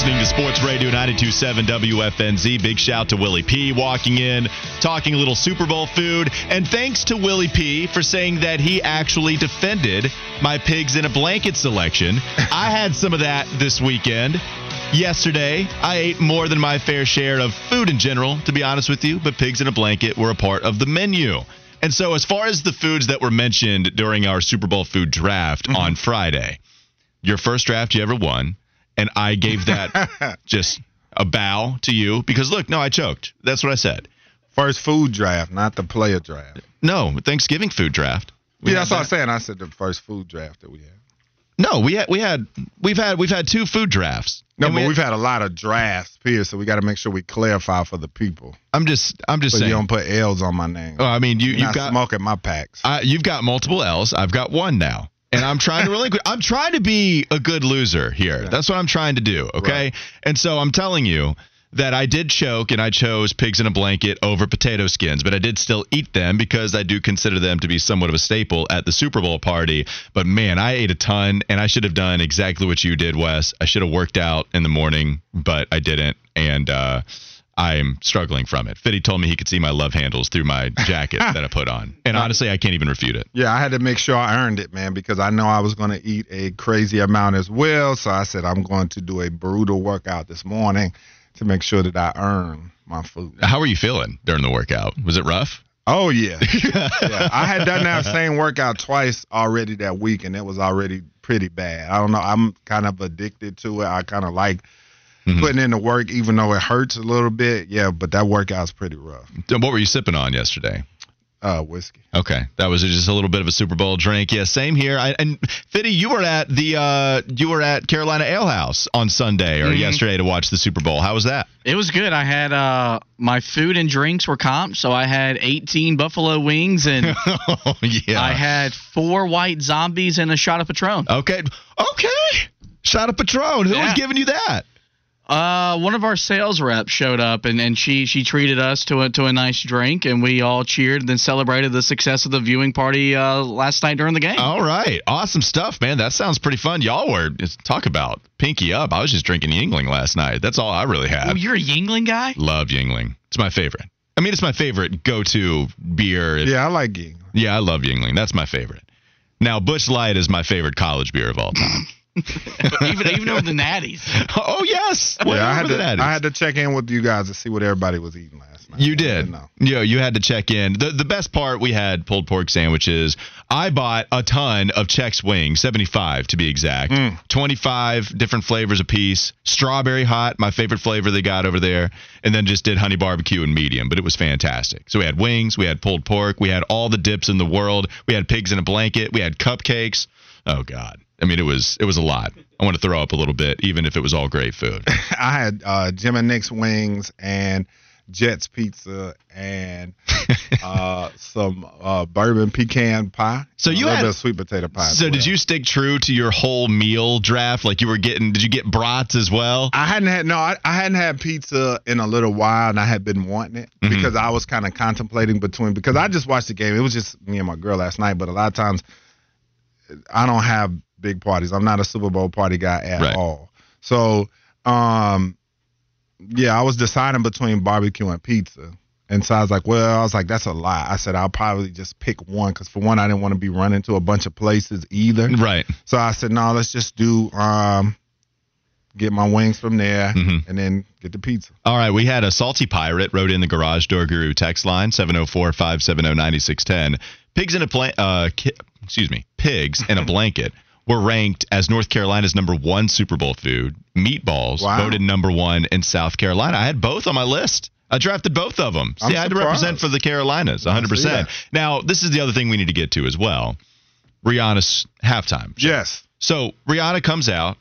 Listening to Sports Radio 92.7 WFNZ. Big shout to Willie P. walking in, talking a little Super Bowl food. And thanks to Willie P. for saying that he actually defended my pigs in a blanket selection. I had some of that this weekend. Yesterday, I ate more than my fair share of food in general, to be honest with you, but pigs in a blanket were a part of the menu. And so, as far as the foods that were mentioned during our Super Bowl food draft mm-hmm. on Friday, your first draft you ever won, and I gave that just a bow to you because look, no, I choked. That's what I said. First food draft, not the player draft. No, Thanksgiving food draft. We yeah, that's what I'm saying. I said the first food draft that we had. No, we had we had we've had we've had two food drafts. No, but we we've had a lot of drafts here, so we got to make sure we clarify for the people. I'm just I'm just So you don't put L's on my name. Well, I mean, you you've got smoking my packs. uh, you've got multiple L's. I've got one now. And I'm trying to relinquish. I'm trying to be a good loser here. That's what I'm trying to do. Okay. Right. And so I'm telling you that I did choke and I chose pigs in a blanket over potato skins, but I did still eat them because I do consider them to be somewhat of a staple at the Super Bowl party. But man, I ate a ton and I should have done exactly what you did, Wes. I should have worked out in the morning, but I didn't. And, uh, I'm struggling from it. Fitty told me he could see my love handles through my jacket that I put on. And honestly, I can't even refute it. yeah, I had to make sure I earned it, man, because I know I was going to eat a crazy amount as well. So I said I'm going to do a brutal workout this morning to make sure that I earn my food. How were you feeling during the workout? Was it rough? Oh yeah. yeah. I had done that same workout twice already that week, and it was already pretty bad. I don't know. I'm kind of addicted to it. I kind of like Mhm. putting in the work, even though it hurts a little bit. Yeah, but that workout's pretty rough. What were you sipping on yesterday? Uh, whiskey. Okay, that was just a little bit of a Super Bowl drink. Yeah, same here. I, and Fitty, you were at the uh, you were at Carolina Ale House on Sunday or Mhm. yesterday to watch the Super Bowl. How was that? It was good. I had uh my food and drinks were comped, so I had 18 buffalo wings and oh yeah. I had four white zombies and a shot of Patron. okay. Okay. Shot of Patron. Who was giving you that? Uh, one of our sales reps showed up and, and she she treated us to a to a nice drink and we all cheered and then celebrated the success of the viewing party uh, last night during the game. All right. Awesome stuff, man. That sounds pretty fun. Y'all were talk about pinky up. I was just drinking Yuengling last night. That's all I really had. Oh, you're a Yuengling guy? Love Yuengling. It's my favorite. I mean, it's my favorite go-to beer. If- Yeah, I like Yuengling. yeah, I love Yuengling. That's my favorite. Now, Busch Light is my favorite college beer of all time. even even over the Natties. oh yes, What yeah, I had over to. I had to check in with you guys to see what everybody was eating last night. You did. didn't. Yeah, you had to check in. The the best part we had pulled pork sandwiches. I bought a ton of Chex wings, 75 to be exact. Mm. 25 different flavors a piece. Strawberry hot, my favorite flavor they got over there, and then just did honey barbecue and medium, but it was fantastic. So we had wings, we had pulled pork, we had all the dips in the world. We had pigs in a blanket, we had cupcakes. Oh god. I mean, it was it was a lot. I want to throw up a little bit, even if it was all great food. I had uh, Jim and Nick's wings and Jets pizza and uh, some uh, bourbon pecan pie. So you had- sweet potato pie. So did you stick true to your whole meal draft? Like you were getting? Did you get brats as well? I hadn't had no, I, I hadn't had pizza in a little while, and I had been wanting it Mhm. because I was kind of contemplating between because I just watched the game. It was just me and my girl last night, but a lot of times I don't have big parties. I'm not a Super Bowl party guy at Right. all. So, um, yeah, I was deciding between barbecue and pizza. And so I was like, well, I was like, that's a lot. I said, I'll probably just pick one because, for one, I didn't want to be running to a bunch of places either. Right. So I said, no, let's just do um, get my wings from there Mhm. and then get the pizza. All right. We had a salty pirate wrote in the garage door guru text line 704-570-9610. Pigs in a pla- uh, ki- excuse me, pigs in a blanket were ranked as North Carolina's number one Super Bowl food. Meatballs Wow. voted number one in South Carolina. I had both on my list. I drafted both of them. See, I'm I had to represent for the Carolinas, 100%. that. Now, this is the other thing we need to get to as well. Rihanna's halftime. show. Yes. So Rihanna comes out.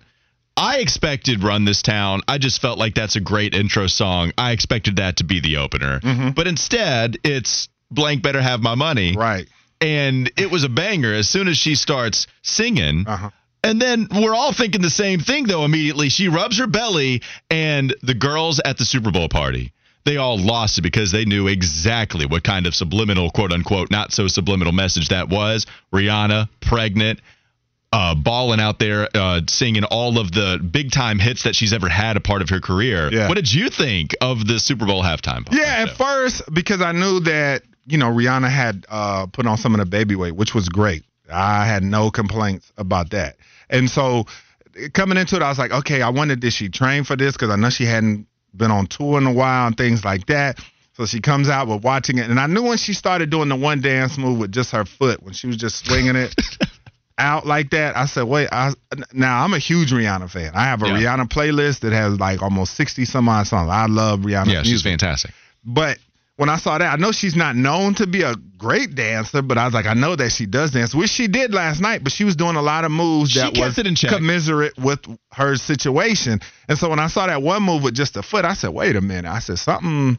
I expected Run This Town. I just felt like that's a great intro song. I expected that to be the opener. Mm-hmm. But instead, it's Blank Better Have My Money. Right. And it was a banger as soon as she starts singing. Uh-huh. And then we're all thinking the same thing, though, immediately. She rubs her belly, and the girls at the Super Bowl party, they all lost it because they knew exactly what kind of subliminal, quote unquote, not so subliminal message that was. Rihanna, pregnant, uh, balling out there, uh, singing all of the big time hits that she's ever had a part of her career. Yeah. What did you think of the Super Bowl halftime? Yeah, at first because I knew that you know Rihanna had uh, put on some of the baby weight, which was great. I had no complaints about that, and so coming into it, I was like, okay, I wondered did she train for this because I know she hadn't been on tour in a while and things like that. So she comes out with watching it, and I knew when she started doing the one dance move with just her foot when she was just swinging it. Out like that, I said, "Wait!" I, now I'm a huge Rihanna fan. I have a Yeah. Rihanna playlist that has like almost sixty some odd songs. I love Rihanna. Yeah, she's fantastic. But when I saw that, I know she's not known to be a great dancer, but I was like, I know that she does dance, which she did last night. But she was doing a lot of moves She that was commiserate with her situation. And so when I saw that one move with just a foot, I said, wait a minute. I said something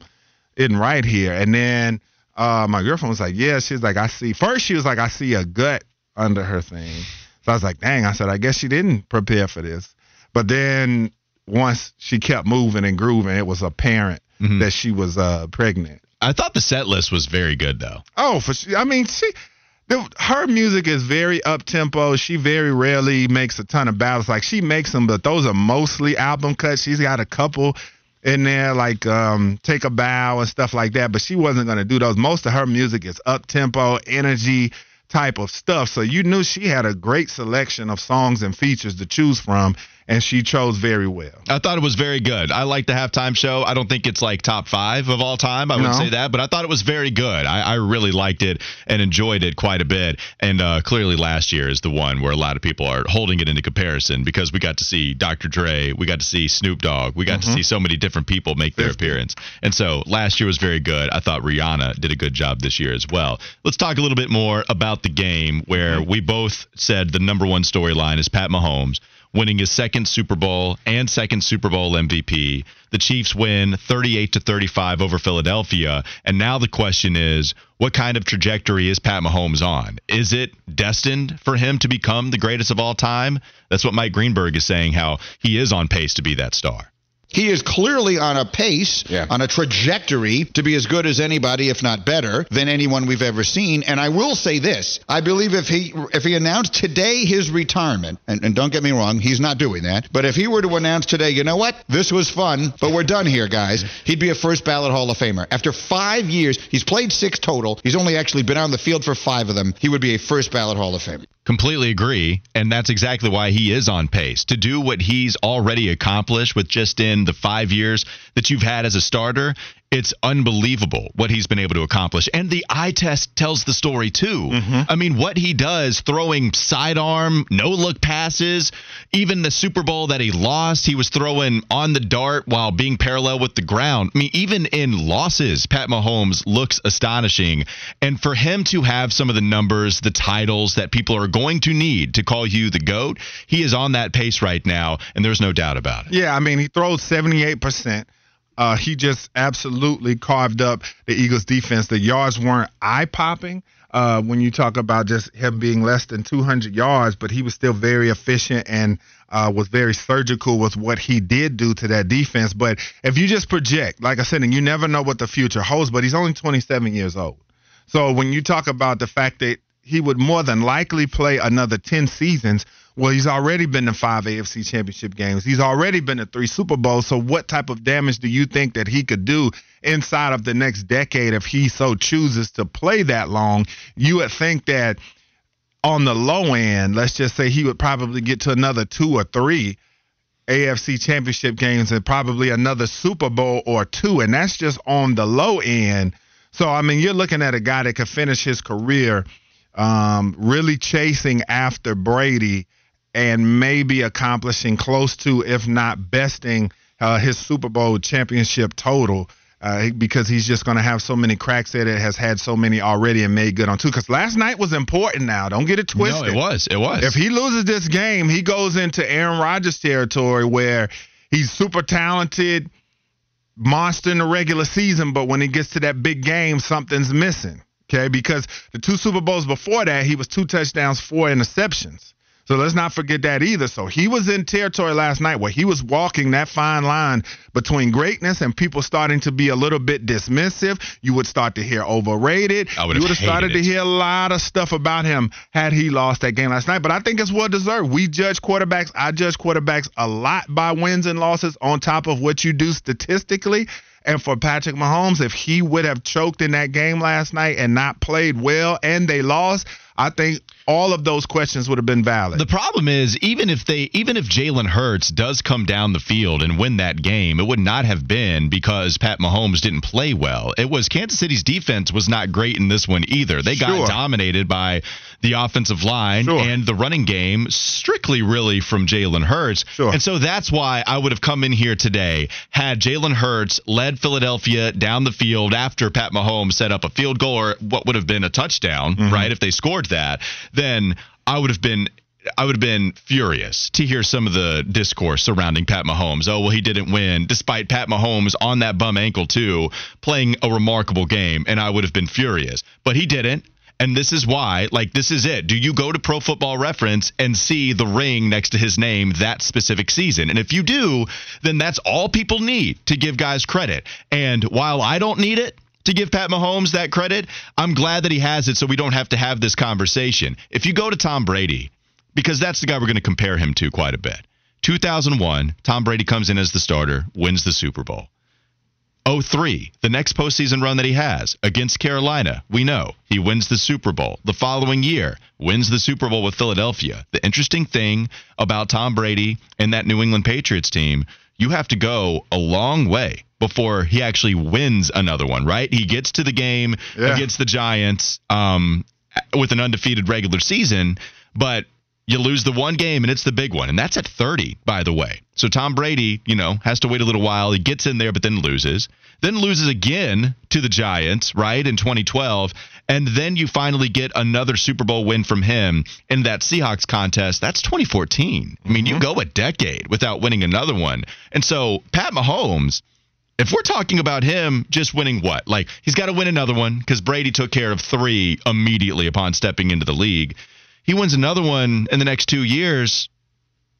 isn't right here. And then uh, my girlfriend was like, yeah. She's like, I see. First, she was like, I see a gut under her thing. So I was like, dang. I said, I guess she didn't prepare for this. But then once she kept moving and grooving, it was apparent Mm-hmm. that she was uh, pregnant. I thought the set list was very good, though. Oh, for. I mean, she, her music is very up tempo. She very rarely makes a ton of ballads. Like she makes them, but those are mostly album cuts. She's got a couple in there, like um, "Take a Bow" and stuff like that. But she wasn't gonna do those. Most of her music is up tempo, energy type of stuff. So you knew she had a great selection of songs and features to choose from, and she chose very well. I thought it was very good. I like the halftime show. I don't think it's like top five of all time. I would say that, but I thought it was very good. I, I really liked it and enjoyed it quite a bit. And uh, clearly, last year is the one where a lot of people are holding it into comparison because we got to see Dr. Dre, we got to see Snoop Dogg, we got to see so many different people make their appearance. And so last year was very good. I thought Rihanna did a good job this year as well. Let's talk a little bit more about the game where we both said the number one storyline is Pat Mahomes winning his second Super Bowl and second Super Bowl MVP. The Chiefs win 38 to 35 over Philadelphia, and now the question is, what kind of trajectory is Pat Mahomes on? Is it destined for him to become the greatest of all time? That's what Mike Greenberg is saying how he is on pace to be that star. He is clearly on a pace, Yeah. on a trajectory to be as good as anybody, if not better, than anyone we've ever seen. And I will say this: I believe if he if he announced today his retirement, and, and don't get me wrong, he's not doing that. But if he were to announce today, you know what, this was fun, but we're done here, guys, he'd be a first ballot Hall of Famer. After five years, he's played six total. He's only actually been on the field for five of them. He would be a first ballot Hall of Famer. Completely agree. And that's exactly why he is on pace to do what he's already accomplished with just in the five years that you've had as a starter. It's unbelievable what he's been able to accomplish. And the eye test tells the story too. Mm-hmm. I mean, what he does throwing sidearm, no look passes, even the Super Bowl that he lost, he was throwing on the dart while being parallel with the ground. I mean, even in losses, Pat Mahomes looks astonishing. And for him to have some of the numbers, the titles that people are going to need to call you the GOAT, he is on that pace right now, and there's no doubt about it. Yeah, I mean, he throws 78%. Uh, he just absolutely carved up the Eagles defense. The yards weren't eye popping uh, when you talk about just him being less than 200 yards, but he was still very efficient and uh, was very surgical with what he did do to that defense. But if you just project, like I said, and you never know what the future holds, but he's only 27 years old. So when you talk about the fact that he would more than likely play another 10 seasons, well, he's already been to five AFC championship games. He's already been to three Super Bowls. So what type of damage do you think that he could do inside of the next decade if he so chooses to play that long? You would think that on the low end, let's just say he would probably get to another two or three AFC championship games and probably another Super Bowl or two. And that's just on the low end. So, I mean, you're looking at a guy that could finish his career um, really chasing after Brady and maybe accomplishing close to, if not besting, uh, his Super Bowl championship total. uh, because he's just going to have so many cracks at it. Has had so many already and made good on two. Because last night was important. Now, don't get it twisted. No, it was. It was. If he loses this game, he goes into Aaron Rodgers territory where he's super talented, monster in the regular season, but when he gets to that big game, something's missing. Okay, because the two Super Bowls before that, he was two touchdowns, four interceptions. So let's not forget that either. So he was in territory last night where he was walking that fine line between greatness and people starting to be a little bit dismissive. You would start to hear overrated. I would you would have started hated to hear a lot of stuff about him had he lost that game last night. But I think it's well deserved. We judge quarterbacks. I judge quarterbacks a lot by wins and losses on top of what you do statistically. And for Patrick Mahomes, if he would have choked in that game last night and not played well and they lost, I think all of those questions would have been valid. The problem is, even if they, even if Jalen Hurts does come down the field and win that game, it would not have been because Pat Mahomes didn't play well. It was Kansas City's defense was not great in this one either. They got Sure. dominated by the offensive line Sure. and the running game, strictly really from Jalen Hurts. Sure. And so that's why I would have come in here today had Jalen Hurts led Philadelphia down the field after Pat Mahomes set up a field goal or what would have been a touchdown, mm-hmm. right? If they scored that, then I would have been I would have been furious to hear some of the discourse surrounding Pat Mahomes. Oh, well, he didn't win, despite Pat Mahomes on that bum ankle, too, playing a remarkable game. And I would have been furious. But he didn't. And this is why, like, this is it. Do you go to Pro Football Reference and see the ring next to his name that specific season? And if you do, then that's all people need to give guys credit. And while I don't need it, to give Pat Mahomes that credit, I'm glad that he has it so we don't have to have this conversation. If you go to Tom Brady, because that's the guy we're going to compare him to quite a bit. 2001, Tom Brady comes in as the starter, wins the Super Bowl. 03, the next postseason run that he has against Carolina, we know he wins the Super Bowl. The following year, wins the Super Bowl with Philadelphia. The interesting thing about Tom Brady and that New England Patriots team, you have to go a long way before he actually wins another one, right? He gets to the game Yeah. against the Giants um, with an undefeated regular season, but you lose the one game and it's the big one and that's at 30 by the way. So tom brady you know has to wait a little while. He gets in there but then loses. Then loses again to the giants right in 2012 and then you finally get another super bowl win from him in that seahawks contest. That's 2014 i mean you go a decade without winning another one. And so pat mahomes if we're talking about him just winning what? Like, he's got to win another one because Brady took care of three immediately upon stepping into the league. He wins another one in the next two years.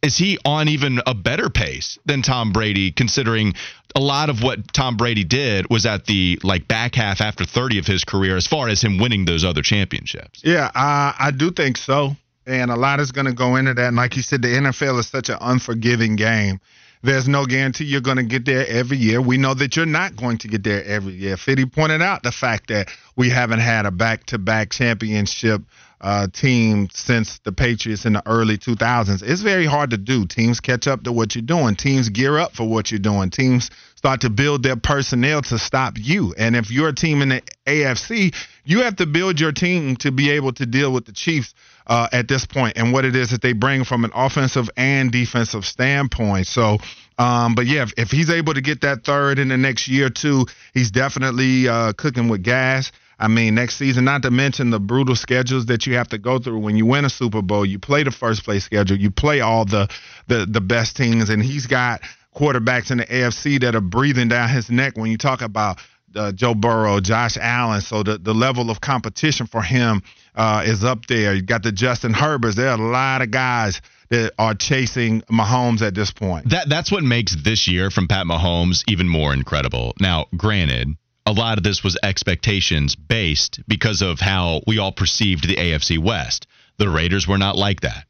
Is he on even a better pace than Tom Brady, considering a lot of what Tom Brady did was at the like back half after 30 of his career, as far as him winning those other championships? Yeah, uh, I do think so. And a lot is going to go into that. And like you said, the NFL is such an unforgiving game. There's no guarantee you're going to get there every year. We know that you're not going to get there every year. Fitty pointed out the fact that we haven't had a back to back championship uh, team since the Patriots in the early 2000s. It's very hard to do. Teams catch up to what you're doing, teams gear up for what you're doing, teams start to build their personnel to stop you. And if you're a team in the AFC, you have to build your team to be able to deal with the Chiefs uh, at this point and what it is that they bring from an offensive and defensive standpoint. So, um, but yeah, if, if he's able to get that third in the next year or two, he's definitely uh, cooking with gas. I mean, next season, not to mention the brutal schedules that you have to go through when you win a Super Bowl. You play the first place schedule, you play all the the, the best teams, and he's got quarterbacks in the AFC that are breathing down his neck when you talk about uh, Joe Burrow, Josh Allen. So the, the level of competition for him uh, is up there. You got the Justin Herberts. There are a lot of guys that are chasing Mahomes at this point. That that's what makes this year from Pat Mahomes even more incredible. Now, granted, a lot of this was expectations based because of how we all perceived the AFC West. The Raiders were not like that.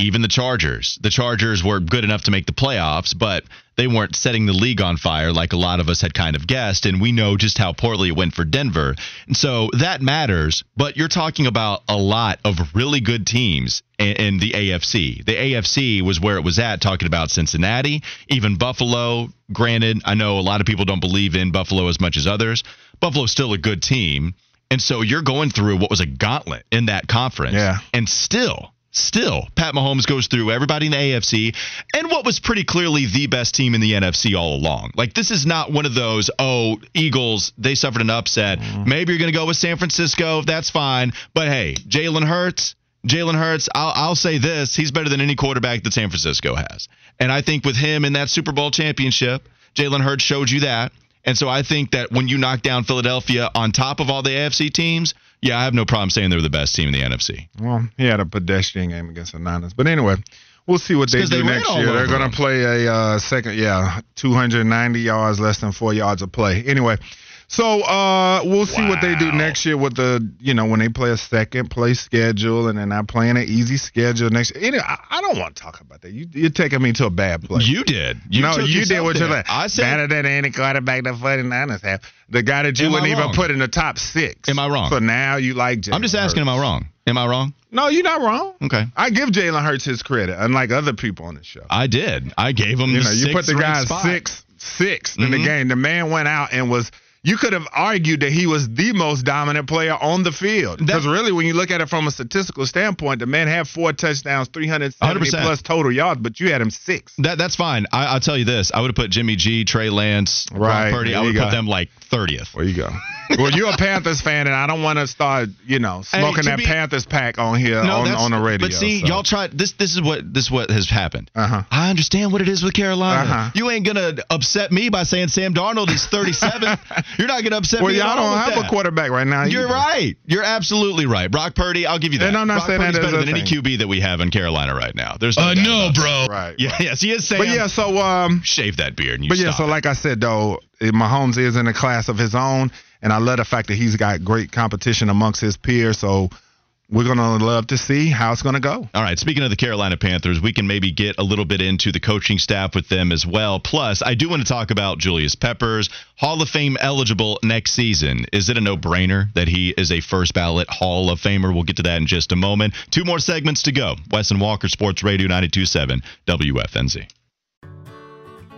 Even the Chargers. The Chargers were good enough to make the playoffs, but they weren't setting the league on fire like a lot of us had kind of guessed. And we know just how poorly it went for Denver. And so that matters. But you're talking about a lot of really good teams in, in the AFC. The AFC was where it was at, talking about Cincinnati, even Buffalo. Granted, I know a lot of people don't believe in Buffalo as much as others. Buffalo's still a good team. And so you're going through what was a gauntlet in that conference. Yeah. And still, Still, Pat Mahomes goes through everybody in the AFC and what was pretty clearly the best team in the NFC all along. Like, this is not one of those, oh, Eagles, they suffered an upset. Mm-hmm. Maybe you're going to go with San Francisco. That's fine. But hey, Jalen Hurts, Jalen Hurts, I'll, I'll, say this: he's better than any quarterback that San Francisco has. And I think with him in that Super Bowl championship, Jalen Hurts showed you that. And so I think that when you knock down Philadelphia on top of all the AFC teams, yeah, I have no problem saying they're the best team in the NFC. Well, he had a pedestrian game against the Niners. But anyway, we'll see what they do they next year. They're going to play a uh, second, yeah, 290 yards, less than four yards of play. Anyway, so uh, we'll see wow. what they do next year with the, you know, when they play a second place schedule and they're not playing an easy schedule next. Anyway, I, I don't want to talk about that. You, you're taking me to a bad place. You did. You no, you did what you like. I said better than any quarterback the 49ers have. The guy that you wouldn't even put in the top six. Am I wrong? So now you like Jalen I'm just asking, Hurts. am I wrong? Am I wrong? No, you're not wrong. Okay. I give Jalen Hurts his credit, unlike other people on the show. I did. I gave him. You know, you put the guy six, 6 mm-hmm. in the mm-hmm. game. The man went out and was you could have argued that he was the most dominant player on the field. Because really, when you look at it from a statistical standpoint, the man had four touchdowns, 370 100%. plus total yards, but you had him six. That That's fine. I, will tell you this. I would have put Jimmy G, Trey Lance, right. Purdy. I would put them like 30th. There you go. well, you're a Panthers fan, and I don't want to start, you know, smoking hey, that be, Panthers pack on here no, on, on the radio. But see, so. y'all try this. This is what this is what has happened. Uh-huh. I understand what it is with Carolina. Uh-huh. You ain't gonna upset me by saying Sam Darnold is 37. you're not gonna upset well, me. Well, y'all don't have that. a quarterback right now. You're right. You're absolutely right. Brock Purdy, I'll give you that. And I'm not Brock saying Purdy's that better than thing. any QB that we have in Carolina right now. There's no, uh, no bro. Right. Yeah, right. yes, he is. Sam. But yeah, so um, shave that beard. And you but yeah, stop so it. like I said though, Mahomes is in a class of his own. And I love the fact that he's got great competition amongst his peers. So we're going to love to see how it's going to go. All right. Speaking of the Carolina Panthers, we can maybe get a little bit into the coaching staff with them as well. Plus, I do want to talk about Julius Peppers, Hall of Fame eligible next season. Is it a no brainer that he is a first ballot Hall of Famer? We'll get to that in just a moment. Two more segments to go. Wes and Walker, Sports Radio 927, WFNZ.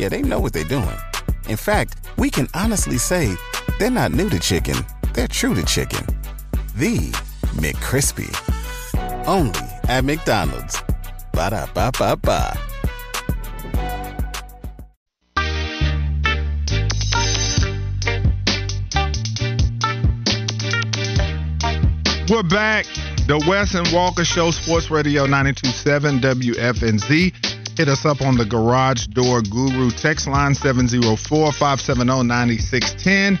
Yeah, they know what they're doing. In fact, we can honestly say they're not new to chicken, they're true to chicken. The McCrispy. Only at McDonald's. Ba da ba ba ba. We're back. The Wes and Walker Show, Sports Radio 927 WFNZ. Hit us up on the Garage Door Guru text line 704 570 9610.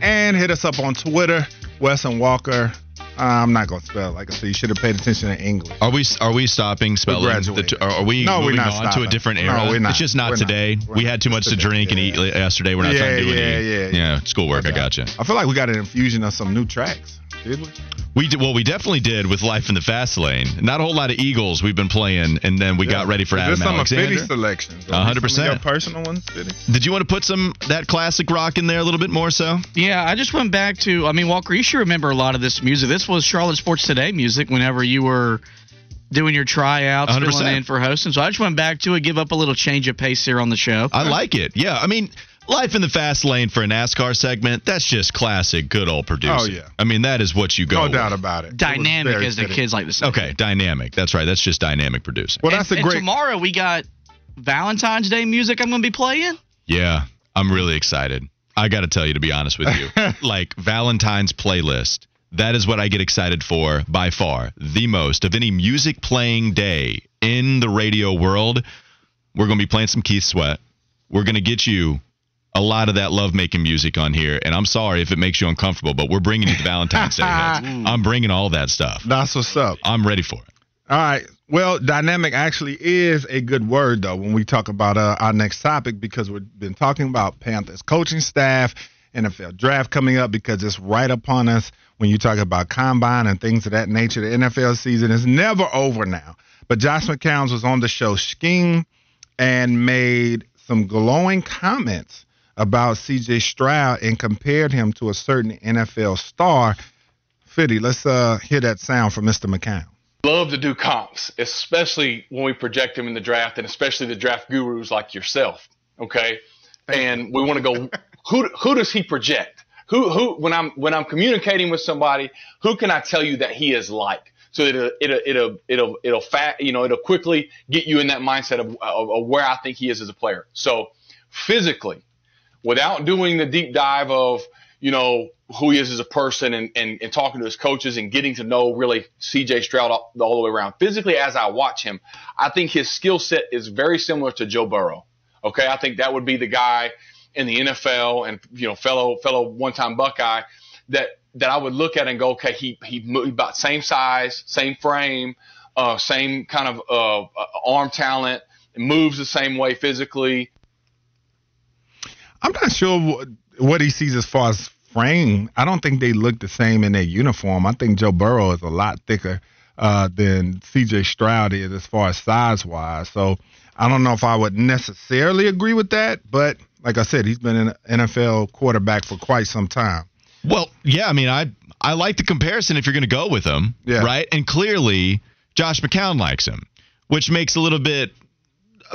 And hit us up on Twitter, Wesson Walker. Uh, I'm not gonna spell it like I said. You should have paid attention to English. Are we are we stopping spelling? The, are we no, moving on stopping. to a different era? No, we're not. It's just not we're today. Not. We had too much to drink and eat yesterday. We're not yeah, trying to do yeah, any. Yeah, yeah, yeah. schoolwork. I got you. I feel like we got an infusion of some new tracks. Did we? We did, well, we definitely did with Life in the Fast Lane. Not a whole lot of Eagles we've been playing, and then we yeah. got ready for Adam some Alexander. Some selections. hundred percent. Personal ones, Fitty? Did you want to put some that classic rock in there a little bit more so? Yeah, I just went back to. I mean, Walker, you should remember a lot of this music. This was Charlotte Sports Today music. Whenever you were doing your tryouts, 100%. filling in for hosting. So I just went back to it, give up a little change of pace here on the show. I like it. Yeah, I mean. Life in the fast lane for a NASCAR segment, that's just classic good old producing. Oh, yeah. I mean, that is what you go No with. doubt about it. Dynamic, it as the kids like to say. Okay, dynamic. That's right. That's just dynamic producing. Well, that's and, a great. tomorrow we got Valentine's Day music I'm going to be playing. Yeah, I'm really excited. I got to tell you, to be honest with you, like Valentine's playlist, that is what I get excited for by far. The most of any music playing day in the radio world. We're going to be playing some Keith Sweat. We're going to get you a lot of that love making music on here. And I'm sorry if it makes you uncomfortable, but we're bringing you the Valentine's Day hits. I'm bringing all that stuff. That's what's up. I'm ready for it. All right. Well, dynamic actually is a good word, though, when we talk about uh, our next topic, because we've been talking about Panthers coaching staff, NFL draft coming up, because it's right upon us when you talk about combine and things of that nature. The NFL season is never over now. But Josh McCown was on the show Scheme and made some glowing comments about CJ Stroud and compared him to a certain NFL star. Fitty, let's uh, hear that sound from Mr. McCown. Love to do comps, especially when we project him in the draft, and especially the draft gurus like yourself. Okay, and we want to go. Who who does he project? Who who when I'm when I'm communicating with somebody, who can I tell you that he is like? So it'll it'll it'll it'll it'll fat you know it'll quickly get you in that mindset of, of, of where I think he is as a player. So physically, without doing the deep dive of you know who he is as a person and, and, and talking to his coaches and getting to know really CJ Stroud all, all the way around. Physically, as I watch him, I think his skill set is very similar to Joe Burrow. Okay, I think that would be the guy in the NFL and you know fellow fellow one time Buckeye that that I would look at and go, okay, he he about same size, same frame, uh, same kind of uh, uh, arm talent, moves the same way physically. I'm not sure what, what he sees as far as frame. I don't think they look the same in their uniform. I think Joe Burrow is a lot thicker uh, than C.J. Stroud is as far as size wise. So I don't know if I would necessarily agree with that, but like I said, he's been an NFL quarterback for quite some time. Well, yeah, I mean, I I like the comparison if you're going to go with him, yeah. right? And clearly, Josh McCown likes him, which makes a little bit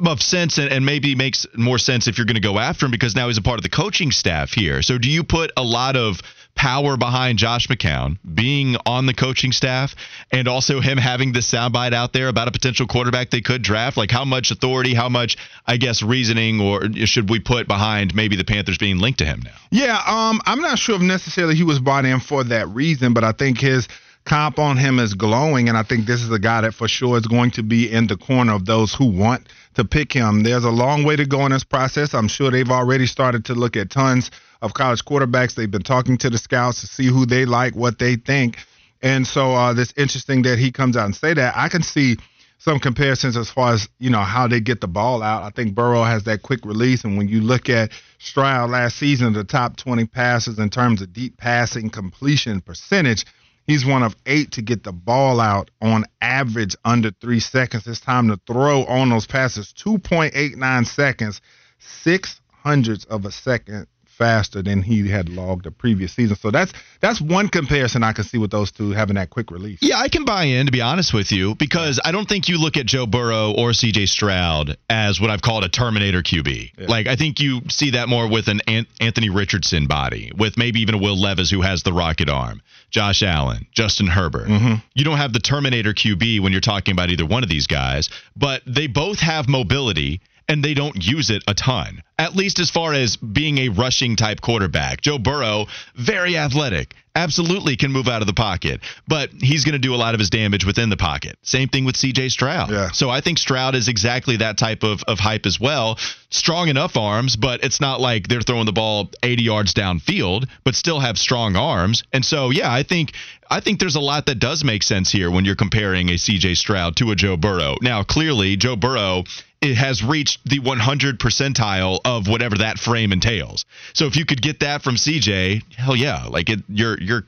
of sense and, and maybe makes more sense if you're going to go after him because now he's a part of the coaching staff here. So, do you put a lot of power behind Josh McCown being on the coaching staff and also him having this soundbite out there about a potential quarterback they could draft? Like, how much authority, how much, I guess, reasoning or should we put behind maybe the Panthers being linked to him now? Yeah, um, I'm not sure if necessarily he was brought in for that reason, but I think his comp on him is glowing, and I think this is a guy that for sure is going to be in the corner of those who want to pick him. There's a long way to go in this process. I'm sure they've already started to look at tons of college quarterbacks. They've been talking to the scouts to see who they like, what they think. And so uh, it's interesting that he comes out and say that. I can see some comparisons as far as you know how they get the ball out. I think Burrow has that quick release, and when you look at Stroud last season, the top 20 passes in terms of deep passing completion percentage, he's one of eight to get the ball out on average under three seconds. It's time to throw on those passes 2.89 seconds, six hundredths of a second faster than he had logged the previous season. So that's that's one comparison I can see with those two having that quick release. Yeah, I can buy in to be honest with you because I don't think you look at Joe Burrow or CJ Stroud as what I've called a Terminator QB. Yeah. Like I think you see that more with an Anthony Richardson body, with maybe even a Will Levis who has the rocket arm, Josh Allen, Justin Herbert. Mm-hmm. You don't have the Terminator QB when you're talking about either one of these guys, but they both have mobility and they don't use it a ton, at least as far as being a rushing type quarterback. Joe Burrow, very athletic, absolutely can move out of the pocket, but he's going to do a lot of his damage within the pocket. Same thing with CJ Stroud. Yeah. So I think Stroud is exactly that type of, of hype as well. Strong enough arms, but it's not like they're throwing the ball 80 yards downfield, but still have strong arms. And so, yeah, I think I think there's a lot that does make sense here when you're comparing a CJ Stroud to a Joe Burrow. Now, clearly, Joe Burrow it has reached the 100 percentile of whatever that frame entails. So if you could get that from CJ, hell yeah, like it, you're you're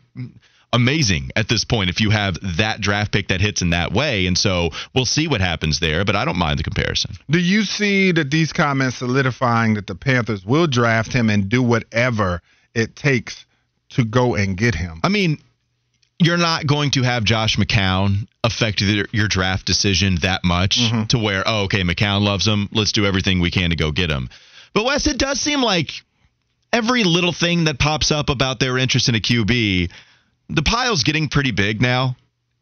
amazing at this point if you have that draft pick that hits in that way. And so we'll see what happens there, but I don't mind the comparison. Do you see that these comments solidifying that the Panthers will draft him and do whatever it takes to go and get him? I mean, you're not going to have Josh McCown affect your, your draft decision that much mm-hmm. to where, oh, okay, McCown loves him. Let's do everything we can to go get him. But Wes, it does seem like every little thing that pops up about their interest in a QB, the pile's getting pretty big now.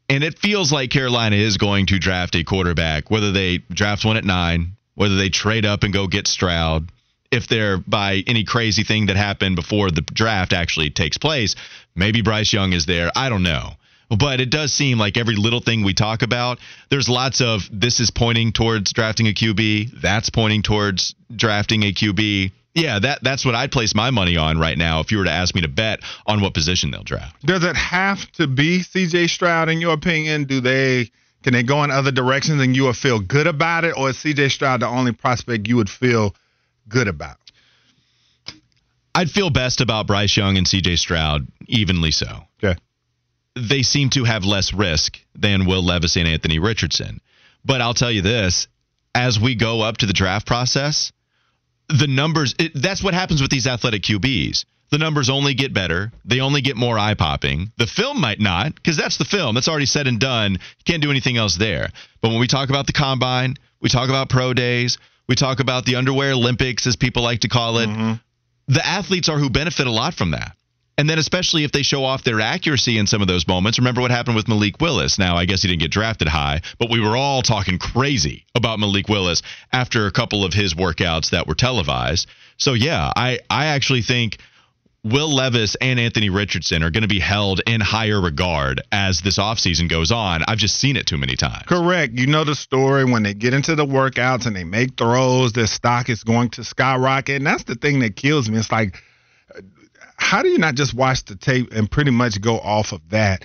And it feels like Carolina is going to draft a quarterback, whether they draft one at nine, whether they trade up and go get Stroud, if they're by any crazy thing that happened before the draft actually takes place, maybe Bryce Young is there. I don't know. But it does seem like every little thing we talk about, there's lots of this is pointing towards drafting a QB, that's pointing towards drafting a QB. Yeah, that that's what I'd place my money on right now if you were to ask me to bet on what position they'll draft. Does it have to be CJ Stroud in your opinion? Do they can they go in other directions and you will feel good about it, or is CJ Stroud the only prospect you would feel good about? I'd feel best about Bryce Young and CJ Stroud evenly so. Okay. they seem to have less risk than Will Levis and Anthony Richardson. But I'll tell you this as we go up to the draft process, the numbers, it, that's what happens with these athletic QBs. The numbers only get better. They only get more eye popping. The film might not, because that's the film. That's already said and done. You can't do anything else there. But when we talk about the combine, we talk about pro days, we talk about the underwear Olympics, as people like to call it. Mm-hmm. The athletes are who benefit a lot from that. And then, especially if they show off their accuracy in some of those moments. Remember what happened with Malik Willis. Now, I guess he didn't get drafted high, but we were all talking crazy about Malik Willis after a couple of his workouts that were televised. So, yeah, I, I actually think Will Levis and Anthony Richardson are going to be held in higher regard as this offseason goes on. I've just seen it too many times. Correct. You know the story when they get into the workouts and they make throws, their stock is going to skyrocket. And that's the thing that kills me. It's like, how do you not just watch the tape and pretty much go off of that?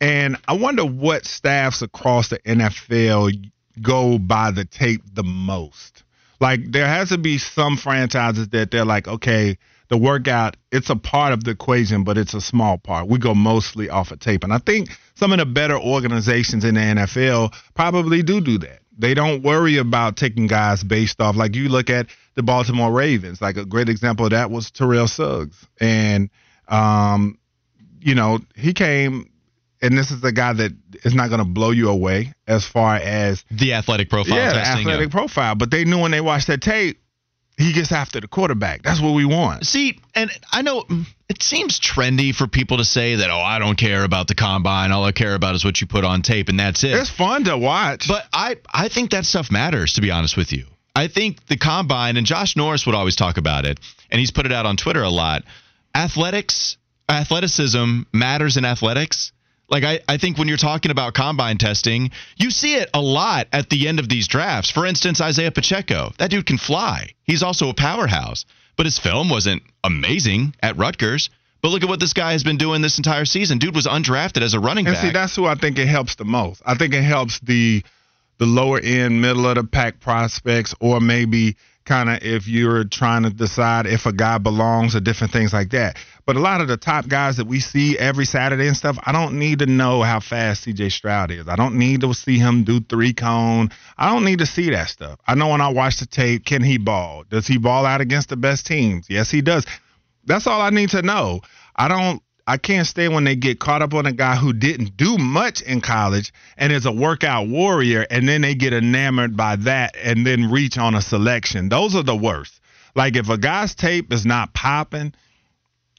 And I wonder what staffs across the NFL go by the tape the most. Like there has to be some franchises that they're like, okay, the workout, it's a part of the equation, but it's a small part. We go mostly off of tape. And I think some of the better organizations in the NFL probably do do that. They don't worry about taking guys based off like you look at the Baltimore Ravens. Like a great example of that was Terrell Suggs, and um, you know he came, and this is a guy that is not going to blow you away as far as the athletic profile. Yeah, testing, athletic yeah. profile. But they knew when they watched that tape, he gets after the quarterback. That's what we want. See, and I know mm, it seems trendy for people to say that, oh, I don't care about the combine. All I care about is what you put on tape, and that's it. It's fun to watch. But I, I think that stuff matters, to be honest with you. I think the combine, and Josh Norris would always talk about it, and he's put it out on Twitter a lot. Athletics, athleticism matters in athletics. Like I, I think when you're talking about combine testing, you see it a lot at the end of these drafts. For instance, Isaiah Pacheco. That dude can fly. He's also a powerhouse. But his film wasn't amazing at Rutgers. But look at what this guy has been doing this entire season. Dude was undrafted as a running and back. see, that's who I think it helps the most. I think it helps the the lower end, middle of the pack prospects, or maybe kind of if you're trying to decide if a guy belongs or different things like that. But a lot of the top guys that we see every Saturday and stuff, I don't need to know how fast CJ Stroud is. I don't need to see him do three cone. I don't need to see that stuff. I know when I watch the tape, can he ball? Does he ball out against the best teams? Yes, he does. That's all I need to know. I don't I can't stay when they get caught up on a guy who didn't do much in college and is a workout warrior, and then they get enamored by that and then reach on a selection. Those are the worst. Like if a guy's tape is not popping,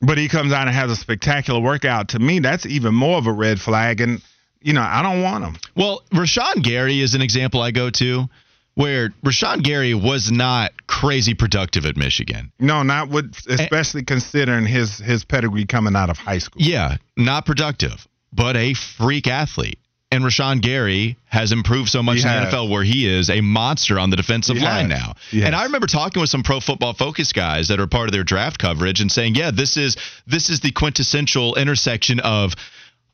but he comes out and has a spectacular workout, to me, that's even more of a red flag. And, you know, I don't want him. Well, Rashan Gary is an example I go to where Rashan Gary was not crazy productive at Michigan. No, not with especially and, considering his his pedigree coming out of high school. Yeah, not productive, but a freak athlete. And Rashan Gary has improved so much he in has. the NFL where he is a monster on the defensive he line has. now. Yes. And I remember talking with some pro football focus guys that are part of their draft coverage and saying, "Yeah, this is this is the quintessential intersection of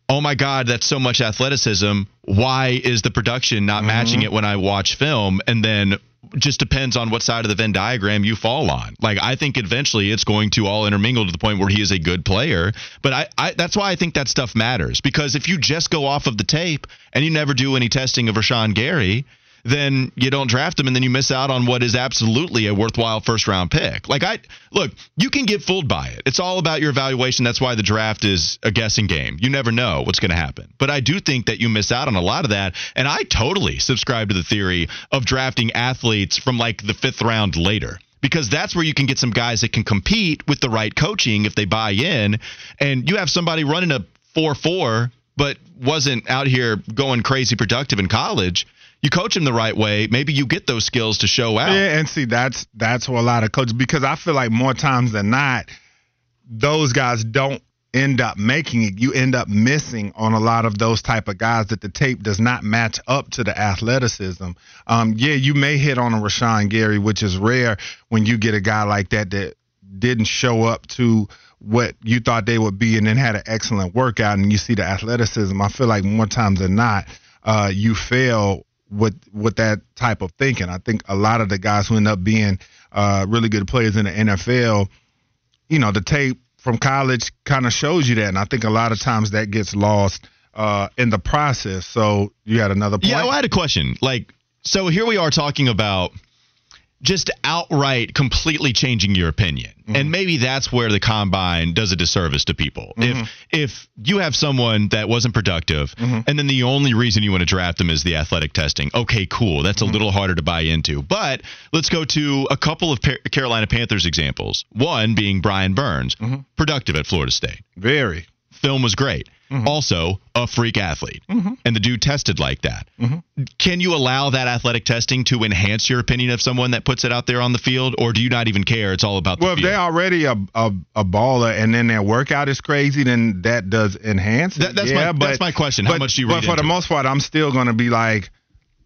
oh my God, that's so much athleticism. Why is the production not mm-hmm. matching it when I watch film? And then just depends on what side of the Venn diagram you fall on. Like I think eventually it's going to all intermingle to the point where he is a good player. But I, I that's why I think that stuff matters because if you just go off of the tape and you never do any testing of Rashan Gary, then you don't draft him and then you miss out on what is absolutely a worthwhile first round pick. Like I look, you can get fooled by it. It's all about your evaluation. That's why the draft is a guessing game. You never know what's going to happen. But I do think that you miss out on a lot of that and I totally subscribe to the theory of drafting athletes from like the 5th round later because that's where you can get some guys that can compete with the right coaching if they buy in and you have somebody running a 4-4 but wasn't out here going crazy productive in college you coach him the right way, maybe you get those skills to show out. Yeah, and see that's that's what a lot of coaches because I feel like more times than not, those guys don't end up making it. You end up missing on a lot of those type of guys that the tape does not match up to the athleticism. Um, yeah, you may hit on a Rashan Gary, which is rare when you get a guy like that that didn't show up to what you thought they would be and then had an excellent workout and you see the athleticism. I feel like more times than not, uh, you fail with with that type of thinking. I think a lot of the guys who end up being uh, really good players in the NFL, you know, the tape from college kind of shows you that, and I think a lot of times that gets lost uh, in the process. So you had another point. Yeah, well, I had a question. Like, so here we are talking about just outright completely changing your opinion. Mm-hmm. And maybe that's where the combine does a disservice to people. Mm-hmm. If if you have someone that wasn't productive mm-hmm. and then the only reason you want to draft them is the athletic testing. Okay, cool. That's a mm-hmm. little harder to buy into. But let's go to a couple of Carolina Panthers examples. One being Brian Burns, mm-hmm. productive at Florida State. Very. Film was great. Mm-hmm. Also, a freak athlete. Mm-hmm. And the dude tested like that. Mm-hmm. Can you allow that athletic testing to enhance your opinion of someone that puts it out there on the field, or do you not even care? It's all about the well, field? if they're already a, a, a, baller and then their workout is crazy, then that does enhance that, that's yeah, my, but, that's my question. How but, much do you But for the most part, I'm still going to be like,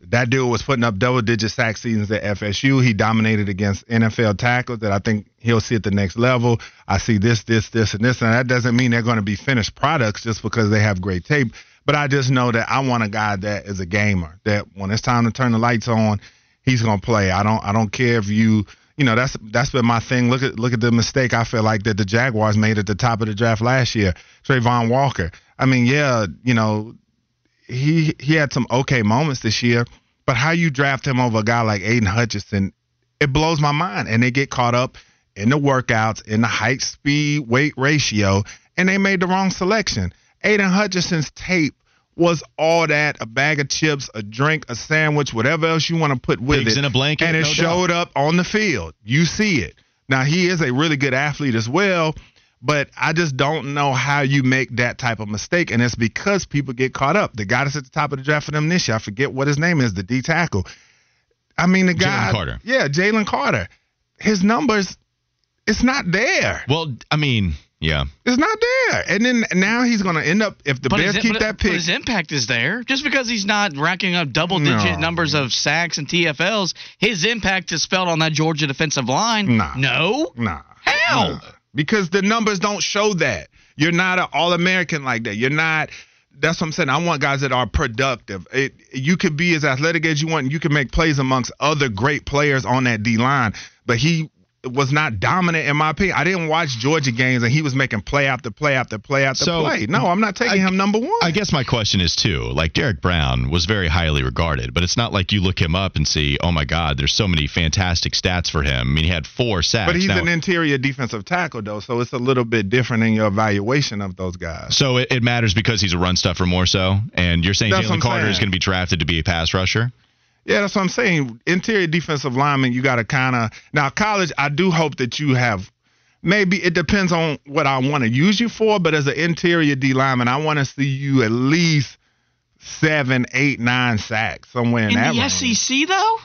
that dude was putting up double digit sack seasons at FSU. He dominated against NFL tackles that I think he'll see at the next level. I see this, this, this, and this. And that doesn't mean they're going to be finished products just because they have great tape. But I just know that I want a guy that is a gamer, that when it's time to turn the lights on, he's going to play. I don't I don't care if you you know that's that's been my thing. Look at look at the mistake I feel like that the Jaguars made at the top of the draft last year. Travon Walker. I mean, yeah, you know, he he had some okay moments this year, but how you draft him over a guy like Aidan Hutchinson, it blows my mind. And they get caught up in the workouts, in the height speed weight ratio, and they made the wrong selection. Aidan Hutchinson's tape was all that a bag of chips, a drink, a sandwich, whatever else you want to put with Pigs it. in a blanket, and it no showed doubt. up on the field. You see it. Now he is a really good athlete as well, but I just don't know how you make that type of mistake. And it's because people get caught up. The guy that's at the top of the draft for them this year, I forget what his name is, the D tackle. I mean, the guy. Jalen Carter. Yeah, Jalen Carter. His numbers, it's not there. Well, I mean, yeah. It's not there. And then now he's going to end up, if the but Bears his, keep but, that pick. But his impact is there. Just because he's not racking up double digit No. numbers of sacks and TFLs, his impact is felt on that Georgia defensive line. Nah. No? Nah. How? Nah. Because the numbers don't show that. You're not an All American like that. You're not. That's what I'm saying. I want guys that are productive. It, you could be as athletic as you want. And you can make plays amongst other great players on that D line. But he was not dominant in my opinion. I didn't watch Georgia games and he was making play after play after play after So, play. No, I'm not taking I- him number one. I guess my question is too, like Derrick Brown was very highly regarded, but it's not like you look him up and see, oh my God, there's so many fantastic stats for him. I mean, he had four sacks. but he's Now- an interior defensive tackle though, so it's a little bit different in your evaluation of those guys. so it, it matters because he's a run stuffer more so, and you're saying Jalen Carter is going to be drafted to be a pass rusher. Yeah, that's what I'm saying. Interior defensive lineman, you got to kind of now college. I do hope that you have. Maybe it depends on what I want to use you for, but as an interior D lineman, I want to see you at least seven, eight, nine sacks somewhere in, In that the range. SEC, though?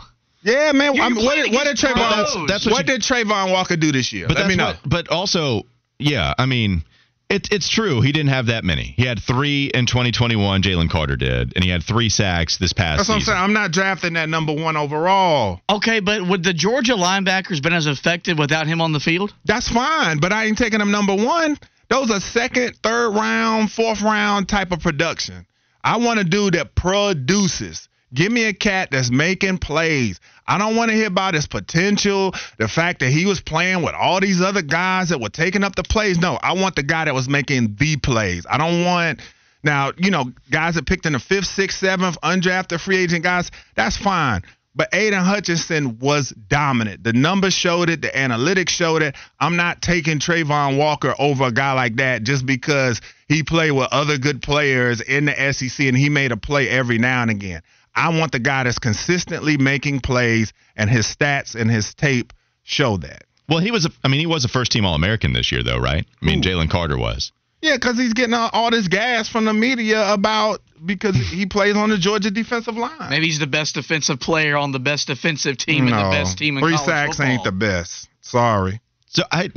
Yeah, man. You're I'm, what, did, what did Travon? That's- that's what what you- did Travon Walker do this year? But Let that's me know. what- but also, yeah, I mean, it, it's true. He didn't have that many. He had three in 2021. Jalen Carter did, and he had three sacks this past that's what I'm season. saying. I'm not drafting that number one overall. Okay, but would the Georgia linebackers been as effective without him on the field? That's fine, but I ain't taking them number one. Those are second, third round, fourth round type of production. I want a dude that produces. Give me a cat that's making plays. I don't want to hear about his potential, the fact that he was playing with all these other guys that were taking up the plays. No, I want the guy that was making the plays. I don't want now, you know, guys that picked in the fifth, sixth, seventh, undrafted free agent guys, that's fine. But Aidan Hutchinson was dominant. The numbers showed it. The analytics showed it. I'm not taking Travon Walker over a guy like that just because he played with other good players in the SEC and he made a play every now and again. I want the guy that's consistently making plays, and his stats and his tape show that. well, he was. A, I mean, he was a first team All American this year, though, right? I mean, Jalen Carter was. Yeah, because he's getting all, all this gas from the media about because he plays on the Georgia defensive line. Maybe he's the best defensive player on the best defensive team and the best team in three sacks football. ain't the best. Sorry, So I,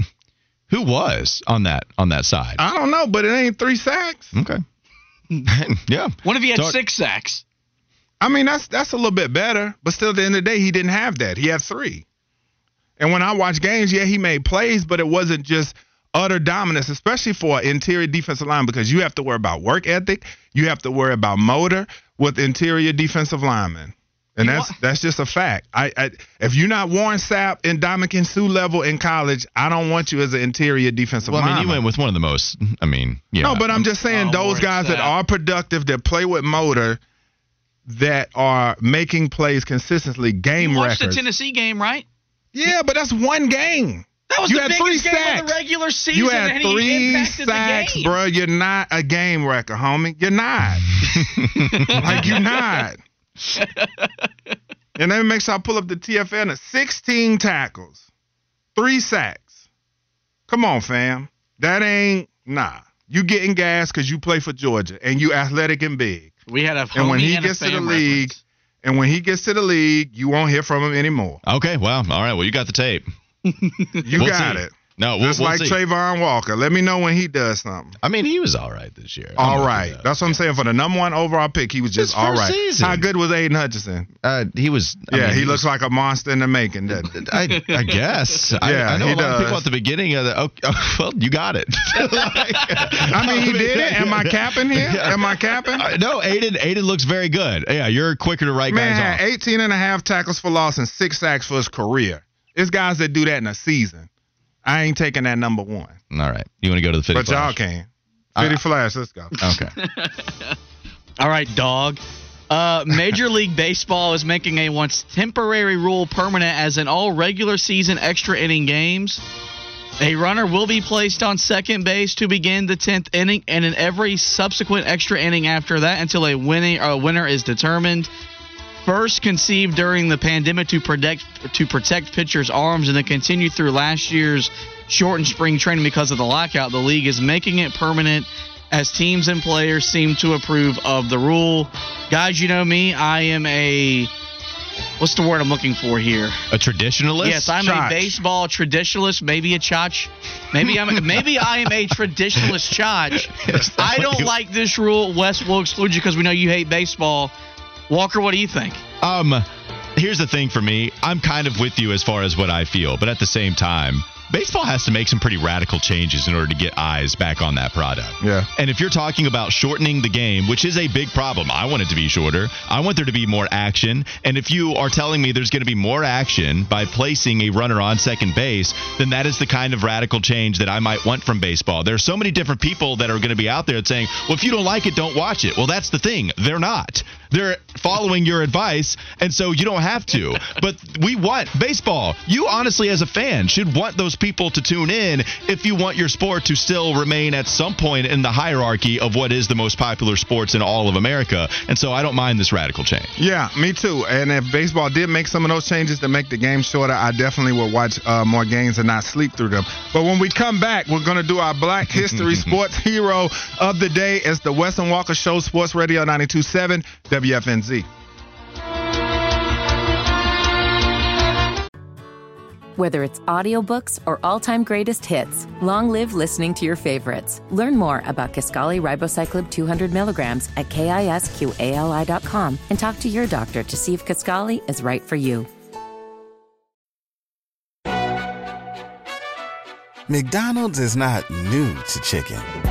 who was on that on that side? I don't know, but it ain't three sacks. okay. yeah. What if he had Talk- six sacks? I mean, that's that's a little bit better, but still, at the end of the day, he didn't have that. He had three. And when I watch games, yeah, he made plays, but it wasn't just utter dominance, especially for an interior defensive line, because you have to worry about work ethic, you have to worry about motor with interior defensive linemen. And that's that's just a fact. I, I if you're not Warren Sapp in Ndamukong Suh level in college, I don't want you as an interior defensive. Lineman. Well, I mean, you went with one of the most. I mean, yeah. No, but I'm just saying oh, those Warren guys Sapp. that are productive, that play with motor, that are making plays consistently, game you watched records. the Tennessee game, right? Yeah, but that's one game. That was you the had biggest three game sacks. of the regular season. You had three sacks, bro. You're not a game wrecker, homie. You're not. like you're not. and then make sure I pull up the TFN. 16 tackles, three sacks. Come on, fam. That ain't nah. You getting gas because you play for Georgia and you athletic and big. We had a and when he and gets to the reference. league, and when he gets to the league, you won't hear from him anymore. Okay, well, all right. Well, you got the tape. You We'll got see. it. No, we'll, Just we'll like see. Travon Walker. Let me know when he does something. I mean, he was all right this year. All right. That's what I'm saying. For the number one overall pick, he was just all right. season. How good was Aidan Hutchinson? Uh, he was. I yeah, mean, he, was- looks like a monster in the making, doesn't? I, I guess. I, Yeah, I know he a lot of people at the beginning of the. Oh, oh, well, you got it. I mean, he did it. Am I capping here? Am I capping? Uh, no, Aidan. Aidan looks very good. Yeah, you're quicker to write Man guys had off. 18 and a half tackles for loss and six sacks for his career. It's guys that do that in a season. I ain't taking that number one. All right, you want to go to the Fitty But y'all Flash? can. Uh, Fitty Flash, let's go. Okay. All right, dog. Uh, Major League Baseball is making a once temporary rule permanent as in all regular season extra inning games. A runner will be placed on second base to begin the 10th inning and in every subsequent extra inning after that until a winning a winner is determined. First conceived during the pandemic to protect to protect pitchers' arms and then continued through last year's shortened spring training because of the lockout, the league is making it permanent as teams and players seem to approve of the rule. Guys, you know me, I am a what's the word I'm looking for here? A traditionalist. Yes, I'm Chotch. a baseball traditionalist, maybe a chotch. Maybe I'm maybe I am a traditionalist chotch. I don't you- like this rule. Wes will exclude you because we know you hate baseball. Walker, what do you think? Um, here's the thing for me. I'm kind of with you as far as what I feel, but at the same time, baseball has to make some pretty radical changes in order to get eyes back on that product. Yeah. And if you're talking about shortening the game, which is a big problem, I want it to be shorter. I want there to be more action. And if you are telling me there's going to be more action by placing a runner on second base, then that is the kind of radical change that I might want from baseball. There are so many different people that are going to be out there saying, well, if you don't like it, don't watch it. Well, that's the thing. They're not. They're following your advice, and so you don't have to. But we want baseball. You honestly, as a fan, should want those people to tune in if you want your sport to still remain at some point in the hierarchy of what is the most popular sports in all of America. And so I don't mind this radical change. Yeah, me too. And if baseball did make some of those changes to make the game shorter, I definitely would watch uh, more games and not sleep through them. But when we come back, we're going to do our Black History Sports Hero of the Day. It's the Wes and Walker Show, Sports Radio 92.7 WFNZ. Whether it's audiobooks or all-time greatest hits, long live listening to your favorites. Learn more about Kisqali Ribociclib 200 milligrams at kisqali.com and talk to your doctor to see if Kisqali is right for you. McDonald's is not new to chicken.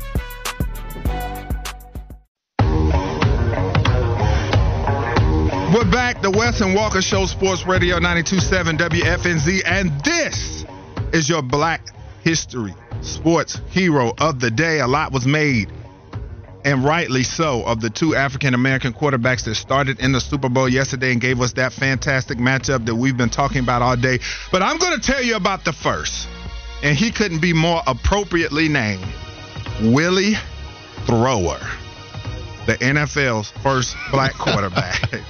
We're back, the Wes and Walker Show, Sports Radio 92.7 WFNZ, and this is your Black History Sports Hero of the Day. A lot was made, and rightly so, of the two African American quarterbacks that started in the Super Bowl yesterday and gave us that fantastic matchup that we've been talking about all day. But I'm going to tell you about the first, and he couldn't be more appropriately named Willie Thrower, the NFL's first black quarterback.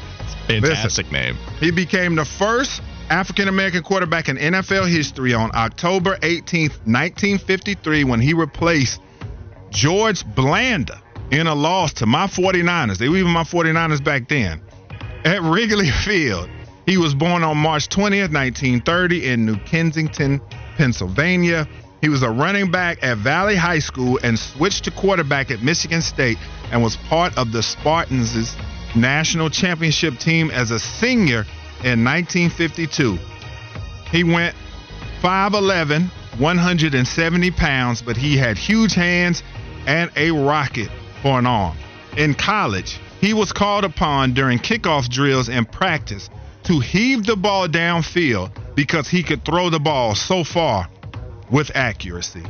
Fantastic name. He became the first African American quarterback in NFL history on October 18th, 1953, when he replaced George Blanda in a loss to my 49ers. They were even my 49ers back then at Wrigley Field. He was born on March 20th, 1930, in New Kensington, Pennsylvania. He was a running back at Valley High School and switched to quarterback at Michigan State and was part of the Spartans' national championship team as a senior in 1952. He went 5'11, 170 pounds, but he had huge hands and a rocket for an arm. In college, he was called upon during kickoff drills and practice to heave the ball downfield because he could throw the ball so far with accuracy.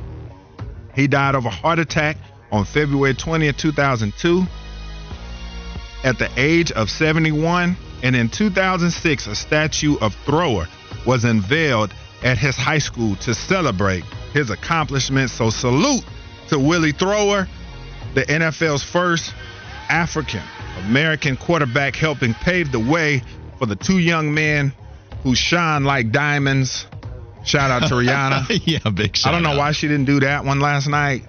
He died of a heart attack on February 20, 2002 at the age of 71 and in 2006 a statue of Thrower was unveiled at his high school to celebrate his accomplishments. So salute to Willie Thrower, the NFL's first African American quarterback helping pave the way for the two young men who shine like diamonds. Shout out to Rihanna. yeah, big shout I don't know out. why she didn't do that one last night.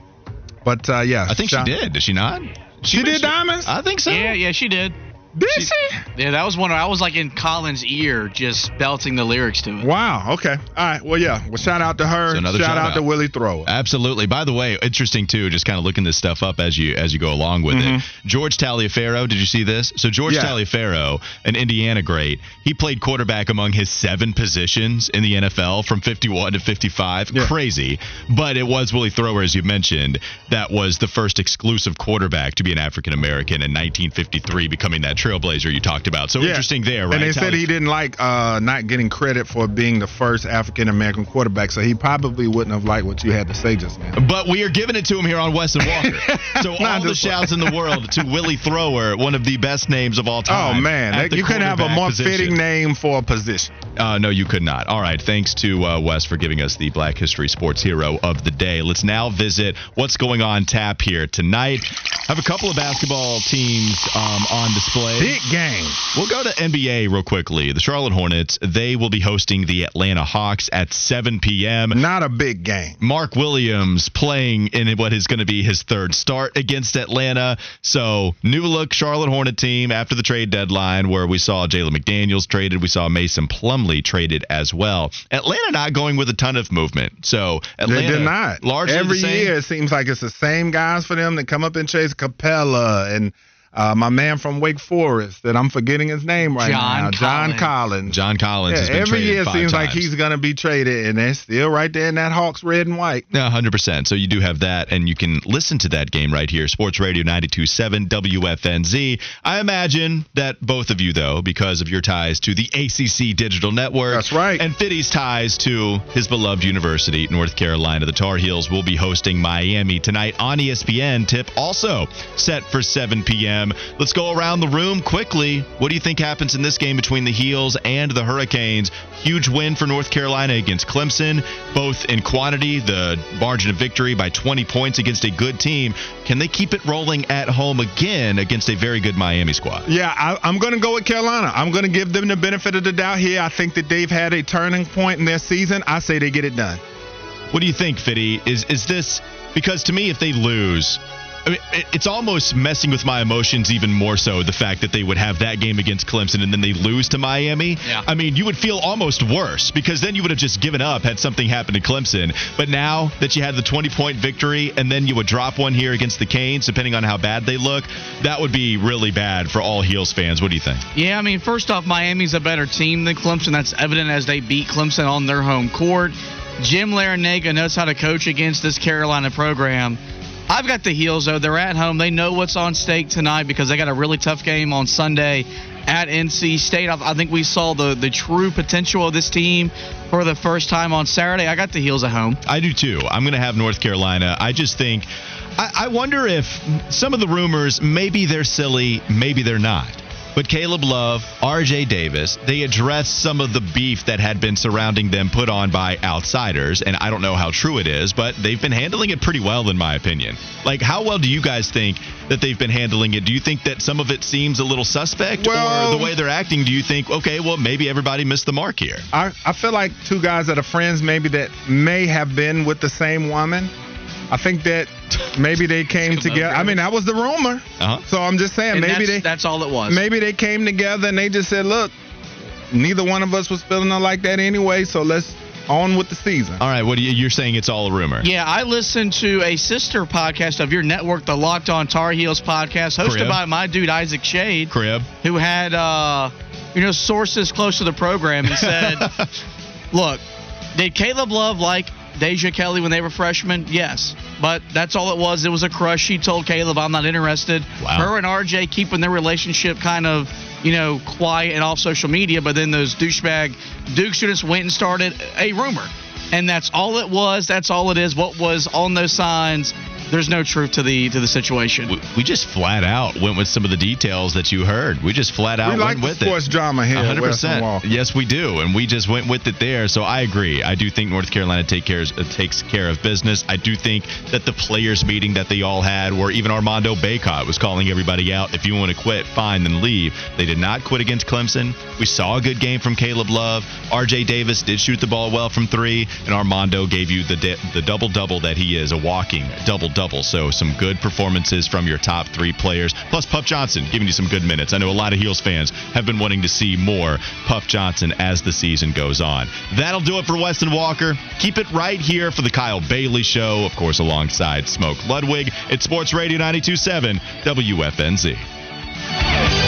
But uh, yeah. I think she did. Did she not? She, did mentioned- diamonds? I think so. Yeah, yeah, she did. Did she? Yeah, that was one. I was like in Colin's ear, just belting the lyrics to it. Wow. Okay. All right. Well, yeah. Well, shout out to her. So another shout, shout out, out. to Willie Thrower. Absolutely. By the way, interesting too. Just kind of looking this stuff up as you as you go along with it. George Taliaferro. Did you see this? So George Mm-hmm. Yeah. Taliaferro, an Indiana great, he played quarterback among his seven positions in the NFL from 51 to 55. Yeah. Crazy. But it was Willie Thrower, as you mentioned, that was the first exclusive quarterback to be an African American in 1953, becoming that trailblazer you talked about. So Yeah. interesting there, right? And they said Tali- he didn't like uh, not getting credit for being the first African American quarterback, so he probably wouldn't have liked what you had to say just now. But we are giving it to him here on Wes and Walker. so all the shouts in the world to Willie Thrower, one of the best names of all time. Oh man, you couldn't have a more position. fitting name for a position. Uh, no, you could not. All right, thanks to uh, Wes for giving us the Black History Sports Hero of the Day. Let's now visit what's going on tap here tonight. I have a couple of basketball teams um, on display. Big game. We'll go to NBA real quickly. The Charlotte Hornets, they will be hosting the Atlanta Hawks at 7 p.m. Not a big game. Mark Williams playing in what is going to be his third start against Atlanta. So, new look Charlotte Hornet team after the trade deadline, where we saw Jalen McDaniels traded. We saw Mason Plumlee traded as well. Atlanta not going with a ton of movement. So, Atlanta they did not. largely Every year it seems like it's the same guys for them that come up and chase Capela and uh, my man from Wake Forest that I'm forgetting his name right John now, John Collins. Collins. John Collins has Yeah, been every traded year it five seems like he's gonna be traded, and they're still right there in that Hawks red and white. Yeah, 100%. So you do have that, and you can listen to that game right here, Sports Radio 92.7 WFNZ. I imagine that both of you, though, because of your ties to the ACC Digital Network. That's right. And Fiddy's ties to his beloved university, North Carolina. The Tar Heels will be hosting Miami tonight on ESPN. Tip also set for 7 p.m. Let's go around the room quickly. What do you think happens in this game between the Heels and the Hurricanes? Huge win for North Carolina against Clemson, both in quantity, the margin of victory by 20 points against a good team. Can they keep it rolling at home again against a very good Miami squad? Yeah, I, I'm going to go with Carolina. I'm going to give them the benefit of the doubt here. I think that they've had a turning point in their season. I say they get it done. What do you think, Fiddy? Is is this because to me, if they lose, I mean, it's almost messing with my emotions even more so. The fact that they would have that game against Clemson and then they lose to Miami. Yeah. I mean, you would feel almost worse because then you would have just given up had something happened to Clemson. But now that you had the 20 point victory and then you would drop one here against the Canes, depending on how bad they look, that would be really bad for all Heels fans. What do you think? Yeah, I mean, first off, Miami's a better team than Clemson. That's evident as they beat Clemson on their home court. Jim Larrañaga knows how to coach against this Carolina program. I've got the Heels, though. They're at home. They know what's on stake tonight because they got a really tough game on Sunday at NC State. I, think we saw the, the true potential of this team for the first time on Saturday. I got the Heels at home. I do too. I'm going to have North Carolina. I just think, I, I wonder if some of the rumors, maybe they're silly, maybe they're not. But Caleb Love, RJ Davis, they addressed some of the beef that had been surrounding them put on by outsiders. And I don't know how true it is, but they've been handling it pretty well, in my opinion. Like, how well do you guys think that they've been handling it? Do you think that some of it seems a little suspect? Well- or the way they're acting, do you think, okay, well, maybe everybody missed the mark here? I, I feel like two guys that are friends, maybe that may have been with the same woman. I think that maybe they came together. I mean, that was the rumor. Uh-huh. So I'm just saying, And maybe that's, they that's all it was. maybe they came together and they just said, look, neither one of us was feeling like that anyway, so let's on with the season. All right, what you, you're saying? It's all a rumor. Yeah, I listened to a sister podcast of your network, the Locked On Tar Heels podcast, hosted Crib. by my dude Isaac Shade, Crib. who had uh, you know sources close to the program and said, "Look, did Caleb Love like Deja Kelly when they were freshmen? Yes, but that's all it was. It was a crush. She told Caleb, "I'm not interested." Wow. Her and RJ keeping their relationship kind of you know quiet and off social media, but then those douchebag Duke students went and started a rumor. And that's all it was. That's all it is. What was on those signs? There's no truth to the to the situation. We, we just flat out went with some of the details that you heard. We just flat out we like went the with sports it. drama here. 100. percent Yes, we do, and we just went with it there. So I agree. I do think North Carolina take care, uh, takes care of business. I do think that the players' meeting that they all had, where even Armando Bacot was calling everybody out. If you want to quit, fine, then leave. They did not quit against Clemson. We saw a good game from Caleb Love. R.J. Davis did shoot the ball well from three, and Armando gave you the di- the double double that he is, a walking double double double. So some good performances from your top three players. Plus Puff Johnson giving you some good minutes. I know a lot of Heels fans have been wanting to see more Puff Johnson as the season goes on. That'll do it for Wes and Walker. Keep it right here for the Kyle Bailey Show, of course, alongside Smoke Ludwig. It's Sports Radio 927 WFNZ.